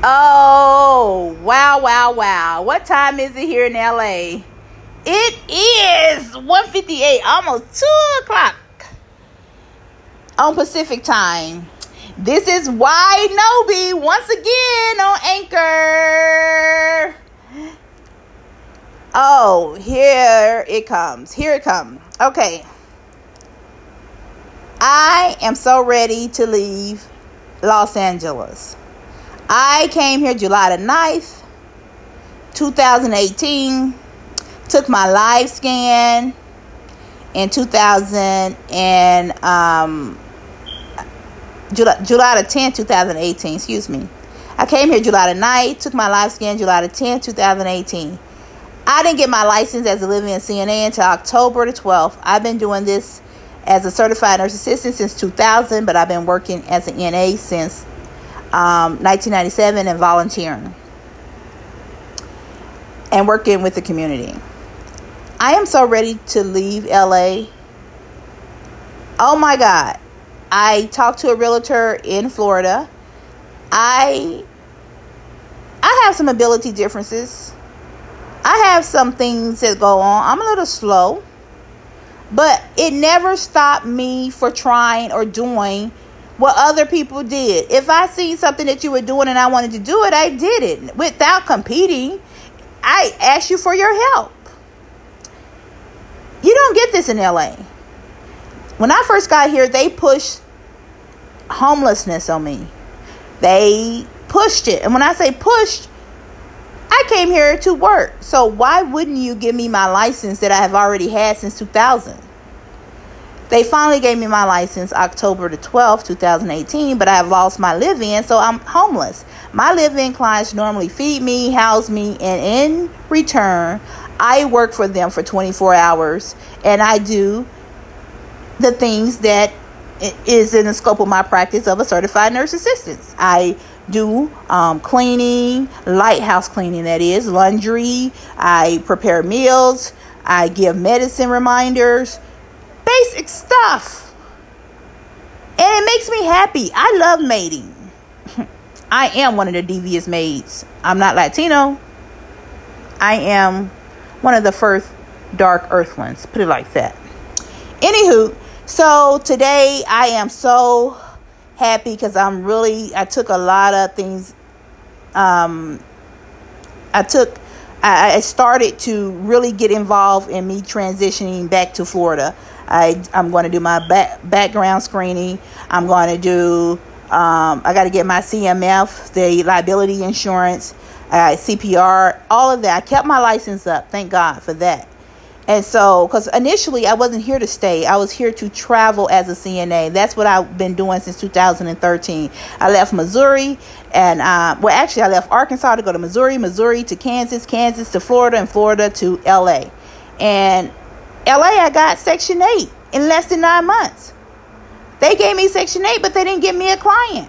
Oh, wow, wow, wow. What time is it here in LA? It is 158, almost 2 o'clock on Pacific time. This is Why Nobi once again on Anchor. Oh, here it comes. Here it comes. Okay. I am so ready to leave Los Angeles. I came here July the 9th, 2018. Took my live scan in 2000 and um, July, July the 10th, 2018. Excuse me. I came here July the 9th, took my live scan July the 10th, 2018. I didn't get my license as a living in CNA until October the 12th. I've been doing this as a certified nurse assistant since 2000, but I've been working as an NA since um, 1997 and volunteering and working with the community. I am so ready to leave LA. Oh my God. I talked to a realtor in Florida. I I have some ability differences. I have some things that go on. I'm a little slow. But it never stopped me for trying or doing what other people did. If I seen something that you were doing and I wanted to do it, I did it without competing. I asked you for your help. You don't get this in LA. When I first got here, they pushed homelessness on me. They pushed it. And when I say pushed, I came here to work. So why wouldn't you give me my license that I have already had since 2000? They finally gave me my license October the 12th, 2018, but I have lost my live in, so I'm homeless. My live in clients normally feed me, house me, and in return, I work for them for 24 hours and I do the things that is in the scope of my practice of a certified nurse assistant. I do um, cleaning, lighthouse cleaning, that is, laundry. I prepare meals. I give medicine reminders, basic stuff. And it makes me happy. I love mating. I am one of the devious maids. I'm not Latino. I am one of the first dark earthlings, put it like that. Anywho, so today I am so happy because I'm really, I took a lot of things, um, I took, I, started to really get involved in me transitioning back to Florida. I, I'm going to do my back, background screening. I'm going to do, um, I got to get my CMF, the liability insurance uh, CPR, all of that. I kept my license up. Thank God for that. And so, because initially I wasn't here to stay, I was here to travel as a CNA. That's what I've been doing since 2013. I left Missouri, and uh, well, actually, I left Arkansas to go to Missouri, Missouri to Kansas, Kansas to Florida, and Florida to LA. And LA, I got Section 8 in less than nine months. They gave me Section 8, but they didn't give me a client.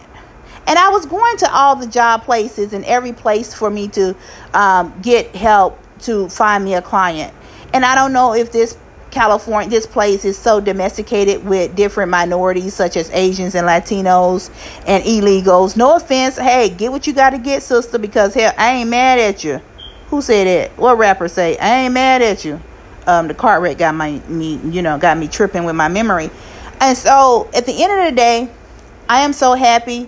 And I was going to all the job places and every place for me to um, get help to find me a client. And I don't know if this California, this place is so domesticated with different minorities such as Asians and Latinos and illegals. No offense. Hey, get what you got to get, sister, because hell, I ain't mad at you. Who said that? What rapper say? I ain't mad at you. Um, the car wreck got my me, you know, got me tripping with my memory. And so at the end of the day, I am so happy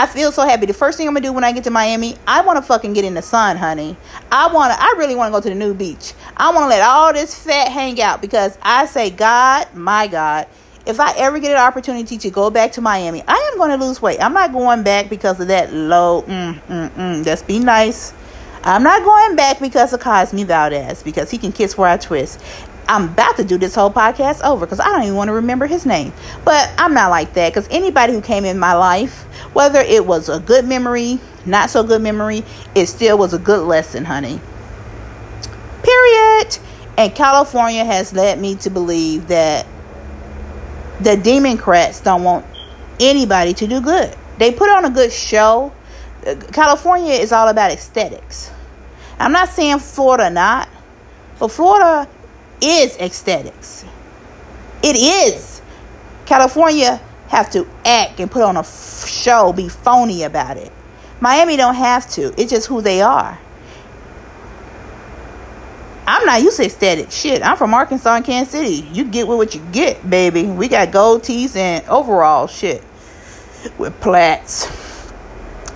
I feel so happy. The first thing I'm gonna do when I get to Miami, I wanna fucking get in the sun, honey. I wanna, I really wanna go to the new beach. I wanna let all this fat hang out because I say, God, my God, if I ever get an opportunity to go back to Miami, I am gonna lose weight. I'm not going back because of that low. Mm, mm, mm. Let's be nice. I'm not going back because of Cosme Valdez because he can kiss where I twist. I'm about to do this whole podcast over because I don't even want to remember his name. But I'm not like that because anybody who came in my life, whether it was a good memory, not so good memory, it still was a good lesson, honey. Period. And California has led me to believe that the Democrats don't want anybody to do good. They put on a good show. California is all about aesthetics. I'm not saying Florida not, but Florida is aesthetics. It is. California have to act and put on a show, be phony about it. Miami don't have to. It's just who they are. I'm not used to aesthetic shit. I'm from Arkansas and Kansas City. You get with what you get, baby. We got gold teeth and overall shit with plaits.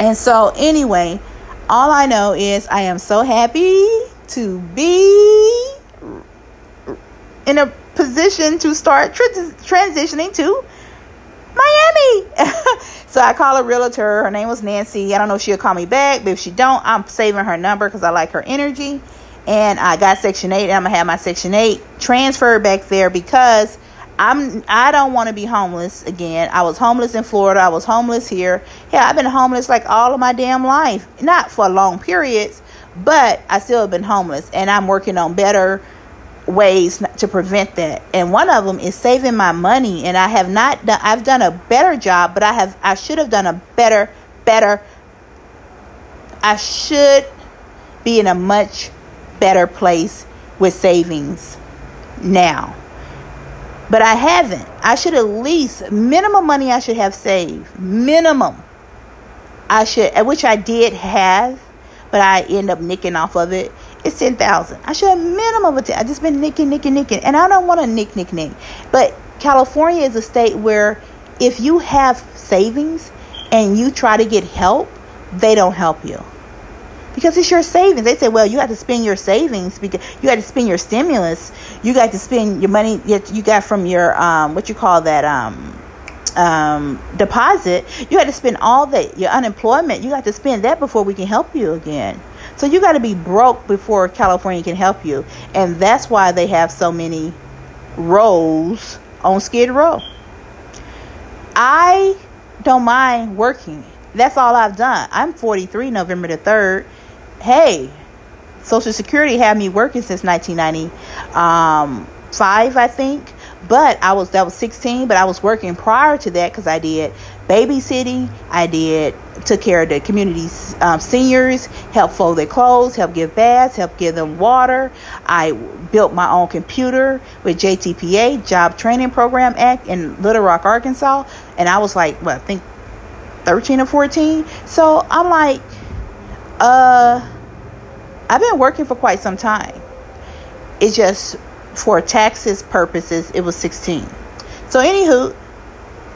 And so, anyway, all I know is I am so happy to be in a position to start transitioning to Miami. so I call a realtor. Her name was Nancy. I don't know if she'll call me back, but if she don't, I'm saving her number because I like her energy. And I got Section 8. I'm gonna have my Section 8 transferred back there because I'm I don't want to be homeless again. I was homeless in Florida. I was homeless here. Yeah, I've been homeless like all of my damn life. Not for long periods, but I still have been homeless and I'm working on better ways to prevent that. And one of them is saving my money and I have not done I've done a better job, but I have I should have done a better better I should be in a much better place with savings now but I haven't. I should at least minimum money I should have saved. Minimum. I should which I did have, but I end up nicking off of it. It's ten thousand. I should have minimum of ten. I just been nicking, nicking, nicking. And I don't want to nick, nick, nick. But California is a state where if you have savings and you try to get help, they don't help you because it's your savings. They say, well, you have to spend your savings because you had to spend your stimulus. You got to spend your money that you got from your um, what you call that um, um, deposit. You had to spend all that your unemployment. You got to spend that before we can help you again. So you got to be broke before California can help you, and that's why they have so many roles on Skid Row. I don't mind working. That's all I've done. I'm 43 November the 3rd hey, Social Security had me working since 1995, um, I think. But I was that was 16, but I was working prior to that because I did babysitting. I did took care of the community's um, seniors, helped fold their clothes, helped give baths, helped give them water. I built my own computer with JTPA Job Training Program Act in Little Rock, Arkansas, and I was like, what I think 13 or 14. So I'm like, uh I've been working for quite some time. It's just for taxes purposes, it was 16. So, anywho,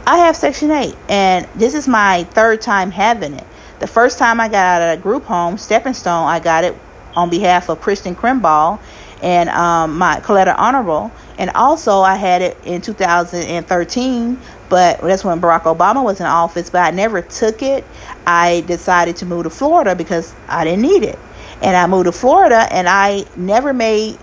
I have Section 8, and this is my third time having it. The first time I got out of a group home, Stepping Stone, I got it on behalf of Kristen Krimball and um, my Coletta Honorable. And also, I had it in 2013, but that's when Barack Obama was in office, but I never took it. I decided to move to Florida because I didn't need it. And I moved to Florida and I never made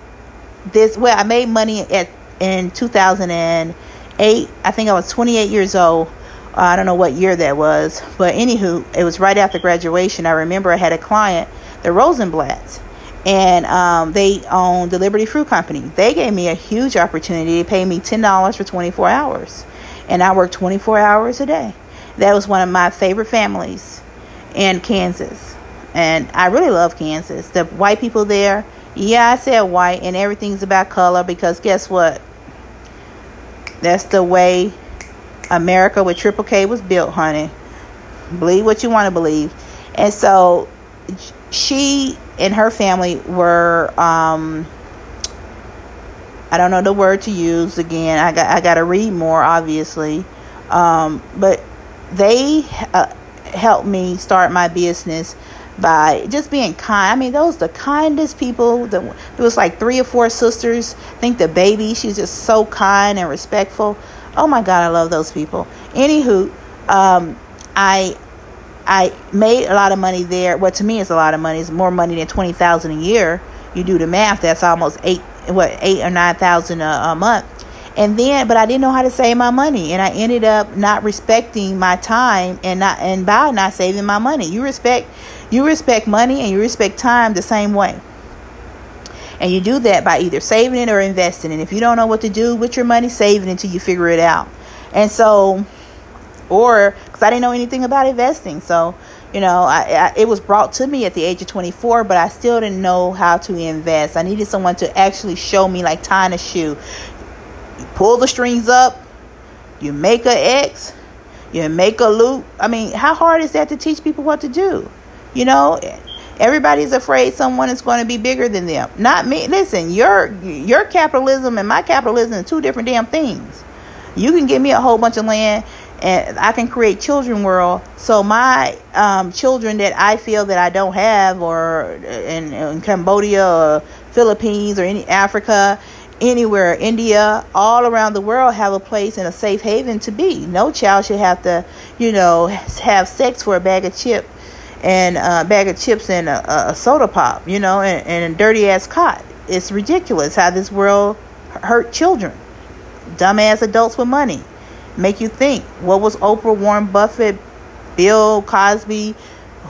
this well I made money at in 2008 I think I was 28 years old. Uh, I don't know what year that was. But anywho it was right after graduation. I remember I had a client the Rosenblatts and um, they own the Liberty Fruit Company. They gave me a huge opportunity. They paid me $10 for 24 hours and I worked 24 hours a day that was one of my favorite families in Kansas and I really love Kansas. The white people there, yeah, I said white, and everything's about color because guess what? That's the way America with Triple K was built, honey. Believe what you want to believe. And so she and her family were um I don't know the word to use again. I got I got to read more obviously. Um but they uh, helped me start my business by just being kind. I mean, those the kindest people. The, there was like three or four sisters. I think the baby, she's just so kind and respectful. Oh my God, I love those people. Anywho, um, I I made a lot of money there. Well, to me, it's a lot of money. It's more money than twenty thousand a year. You do the math. That's almost eight what eight or nine thousand a, a month. And then, but I didn't know how to save my money, and I ended up not respecting my time and not and by not saving my money. You respect you respect money and you respect time the same way. And you do that by either saving it or investing it. If you don't know what to do with your money, save it until you figure it out. And so, or because I didn't know anything about investing. So, you know, I, I, it was brought to me at the age of 24, but I still didn't know how to invest. I needed someone to actually show me, like tying a shoe. You pull the strings up, you make a X, You make a loop. I mean, how hard is that to teach people what to do? You know, everybody's afraid someone is going to be bigger than them. Not me. Listen, your your capitalism and my capitalism are two different damn things. You can give me a whole bunch of land and I can create children world. So my um, children that I feel that I don't have, or in, in Cambodia or Philippines or any Africa, anywhere, India, all around the world have a place and a safe haven to be. No child should have to, you know, have sex for a bag of chip and a bag of chips and a, a soda pop, you know, and, and a dirty ass cot. It's ridiculous how this world hurt children. Dumbass adults with money make you think. What was Oprah, Warren Buffett, Bill Cosby,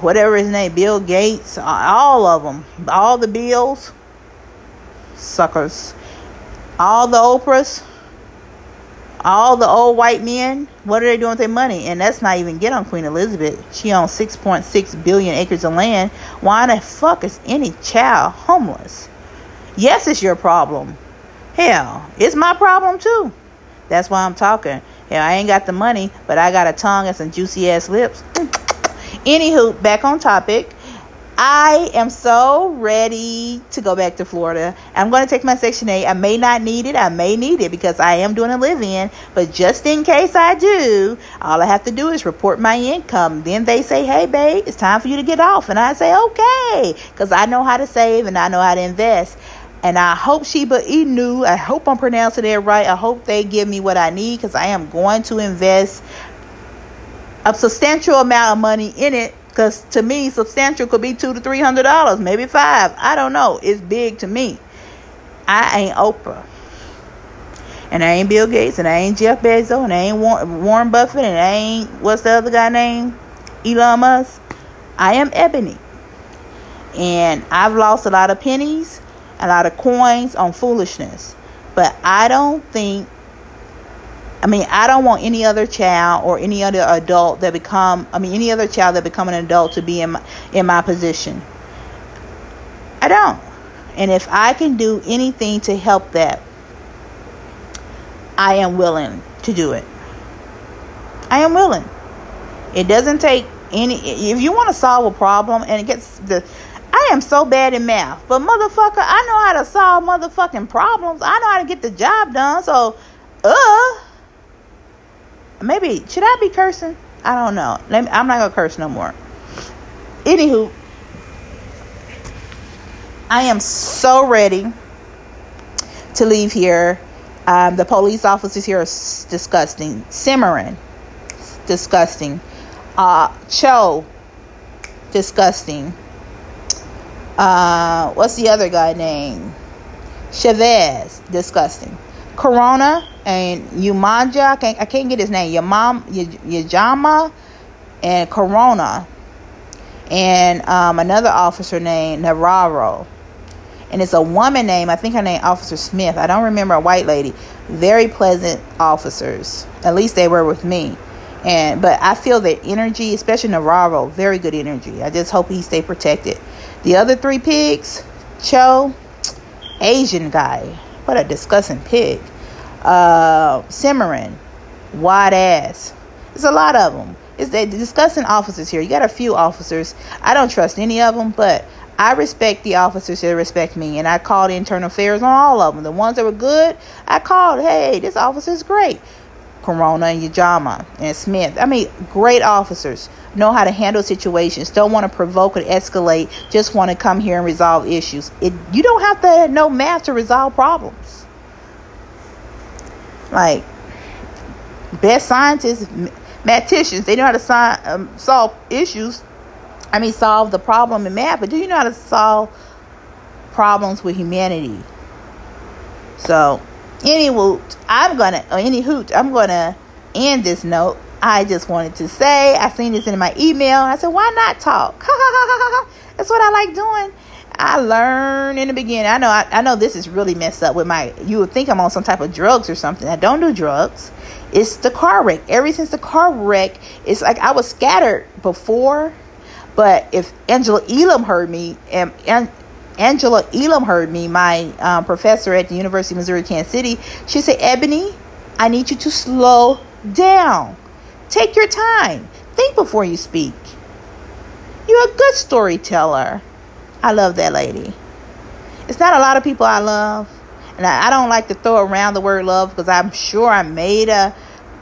whatever his name, Bill Gates, all of them, all the Bills, suckers, all the Oprahs, all the old white men. What are they doing with their money? And that's not even get on Queen Elizabeth. She owns 6.6 billion acres of land. Why the fuck is any child homeless? Yes, it's your problem. Hell, it's my problem too. That's why I'm talking. Yeah, I ain't got the money, but I got a tongue and some juicy ass lips. Anywho, back on topic. I am so ready to go back to Florida. I'm going to take my Section 8. I may not need it. I may need it because I am doing a live in. But just in case I do, all I have to do is report my income. Then they say, hey, babe, it's time for you to get off. And I say, okay, because I know how to save and I know how to invest. And I hope Shiba Inu, I hope I'm pronouncing it right. I hope they give me what I need because I am going to invest a substantial amount of money in it. Because to me, substantial could be two to three hundred dollars, maybe five. I don't know. It's big to me. I ain't Oprah. And I ain't Bill Gates, and I ain't Jeff Bezos, and I ain't Warren Buffett, and I ain't what's the other guy name? Elon Musk. I am Ebony. And I've lost a lot of pennies a lot of coins on foolishness. But I don't think I mean, I don't want any other child or any other adult that become I mean any other child that become an adult to be in my, in my position. I don't. And if I can do anything to help that, I am willing to do it. I am willing. It doesn't take any if you want to solve a problem and it gets the I am so bad in math, but motherfucker, I know how to solve motherfucking problems. I know how to get the job done. So, uh, maybe should I be cursing? I don't know. Me, I'm not gonna curse no more. Anywho, I am so ready to leave here. Um, the police officers here are disgusting. Simmering, disgusting. Uh, Cho, disgusting uh, what's the other guy name? Chavez, disgusting. Corona and Umanja, I can't, I can't get his name. Yamam, Yajama and Corona. And um, another officer named Navarro. And it's a woman name, I think her name Officer Smith. I don't remember a white lady. Very pleasant officers. At least they were with me. And but I feel their energy, especially Navarro, very good energy. I just hope he stay protected. The other three pigs, Cho, Asian guy. What a disgusting pig. Uh, Cimarron, wide ass. There's a lot of them. It's the discussing officers here. You got a few officers. I don't trust any of them, but I respect the officers that respect me, and I called internal affairs on all of them. The ones that were good, I called. Hey, this officer's great. Corona and Yajama and Smith. I mean, great officers know how to handle situations. Don't want to provoke and escalate. Just want to come here and resolve issues. It you don't have to know math to resolve problems. Like best scientists, mathematicians, they know how to um, solve issues. I mean, solve the problem in math, but do you know how to solve problems with humanity? So any woot, I'm gonna or any hoot, I'm gonna end this note. I just wanted to say I seen this in my email. I said, why not talk? That's what I like doing. I learned in the beginning. I know I, I know this is really messed up with my you would think I'm on some type of drugs or something. I don't do drugs. It's the car wreck. Ever since the car wreck, it's like I was scattered before, but if Angela Elam heard me and, and Angela Elam heard me, my um, professor at the University of Missouri Kansas City. She said, Ebony, I need you to slow down. Take your time. Think before you speak. You're a good storyteller. I love that lady. It's not a lot of people I love. And I, I don't like to throw around the word love because I'm sure I made a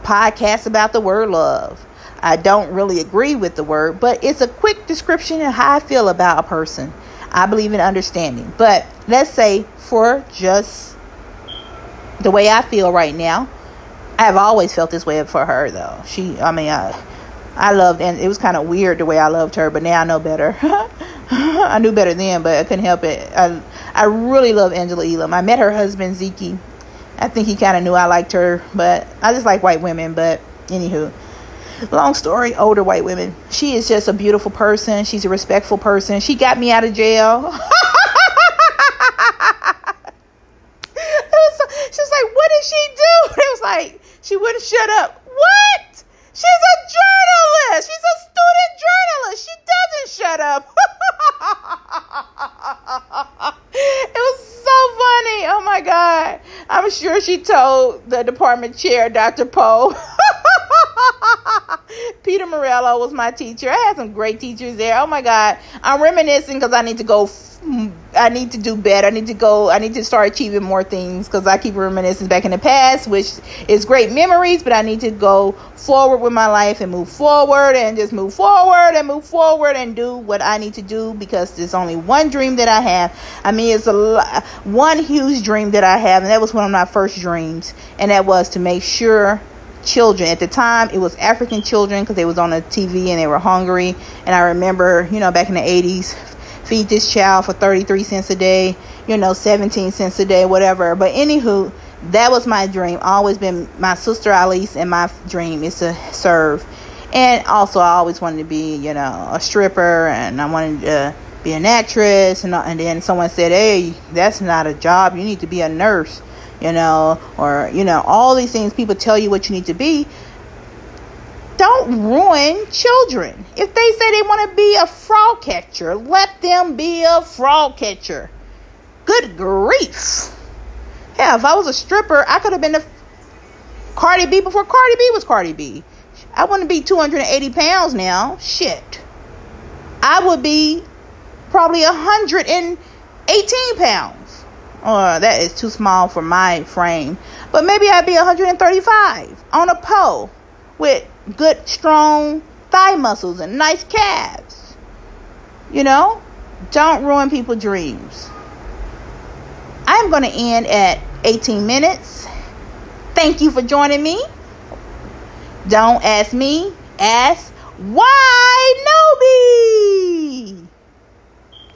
podcast about the word love. I don't really agree with the word, but it's a quick description of how I feel about a person. I believe in understanding. But let's say for just the way I feel right now, I have always felt this way for her though. She, I mean, I, I loved, and it was kind of weird the way I loved her, but now I know better. I knew better then, but I couldn't help it. I, I really love Angela Elam. I met her husband Zeke. I think he kind of knew I liked her, but I just like white women. But anywho, long story, older white women. She is just a beautiful person. She's a respectful person. She got me out of jail. was, she was like, "What did she do?" It was like she wouldn't shut up. What? She's a journalist. She's a student journalist. She doesn't shut up. it was so funny. Oh my God. I'm sure she told the department chair, Dr. Poe. Morello was my teacher. I had some great teachers there. Oh my God. I'm reminiscing because I need to go I need to do better. I need to go. I need to start achieving more things because I keep reminiscing back in the past, which is great memories. But I need to go forward with my life and move forward and just move forward and move forward and do what I need to do because there's only one dream that I have. I mean, it's a one huge dream that I have, and that was one of my first dreams, and that was to make sure children at the time it was african children because they was on the tv and they were hungry and i remember you know back in the 80s feed this child for 33 cents a day, you know, 17 cents a day, whatever. But anywho, that was my dream. Always been my sister Alice and my dream is to serve. And also, I always wanted to be, you know, a stripper, and I wanted to be an actress. And, and then someone said, "Hey, that's not a job. You need to be a nurse." You know, or you know, all these things people tell you what you need to be don't ruin children. If they say they want to be a frog catcher, let them be a frog catcher. Good grief. Hell, if I was a stripper, I could have been a Cardi B before Cardi B was Cardi B. I wouldn't be 280 pounds now. Shit. I would be probably 118 pounds. Oh, that is too small for my frame. But maybe I'd be 135 on a pole with good, strong thigh muscles and nice calves. You know, don't ruin people's dreams. I'm going to end at 18 minutes. Thank you for joining me. Don't ask me, ask why Nobi.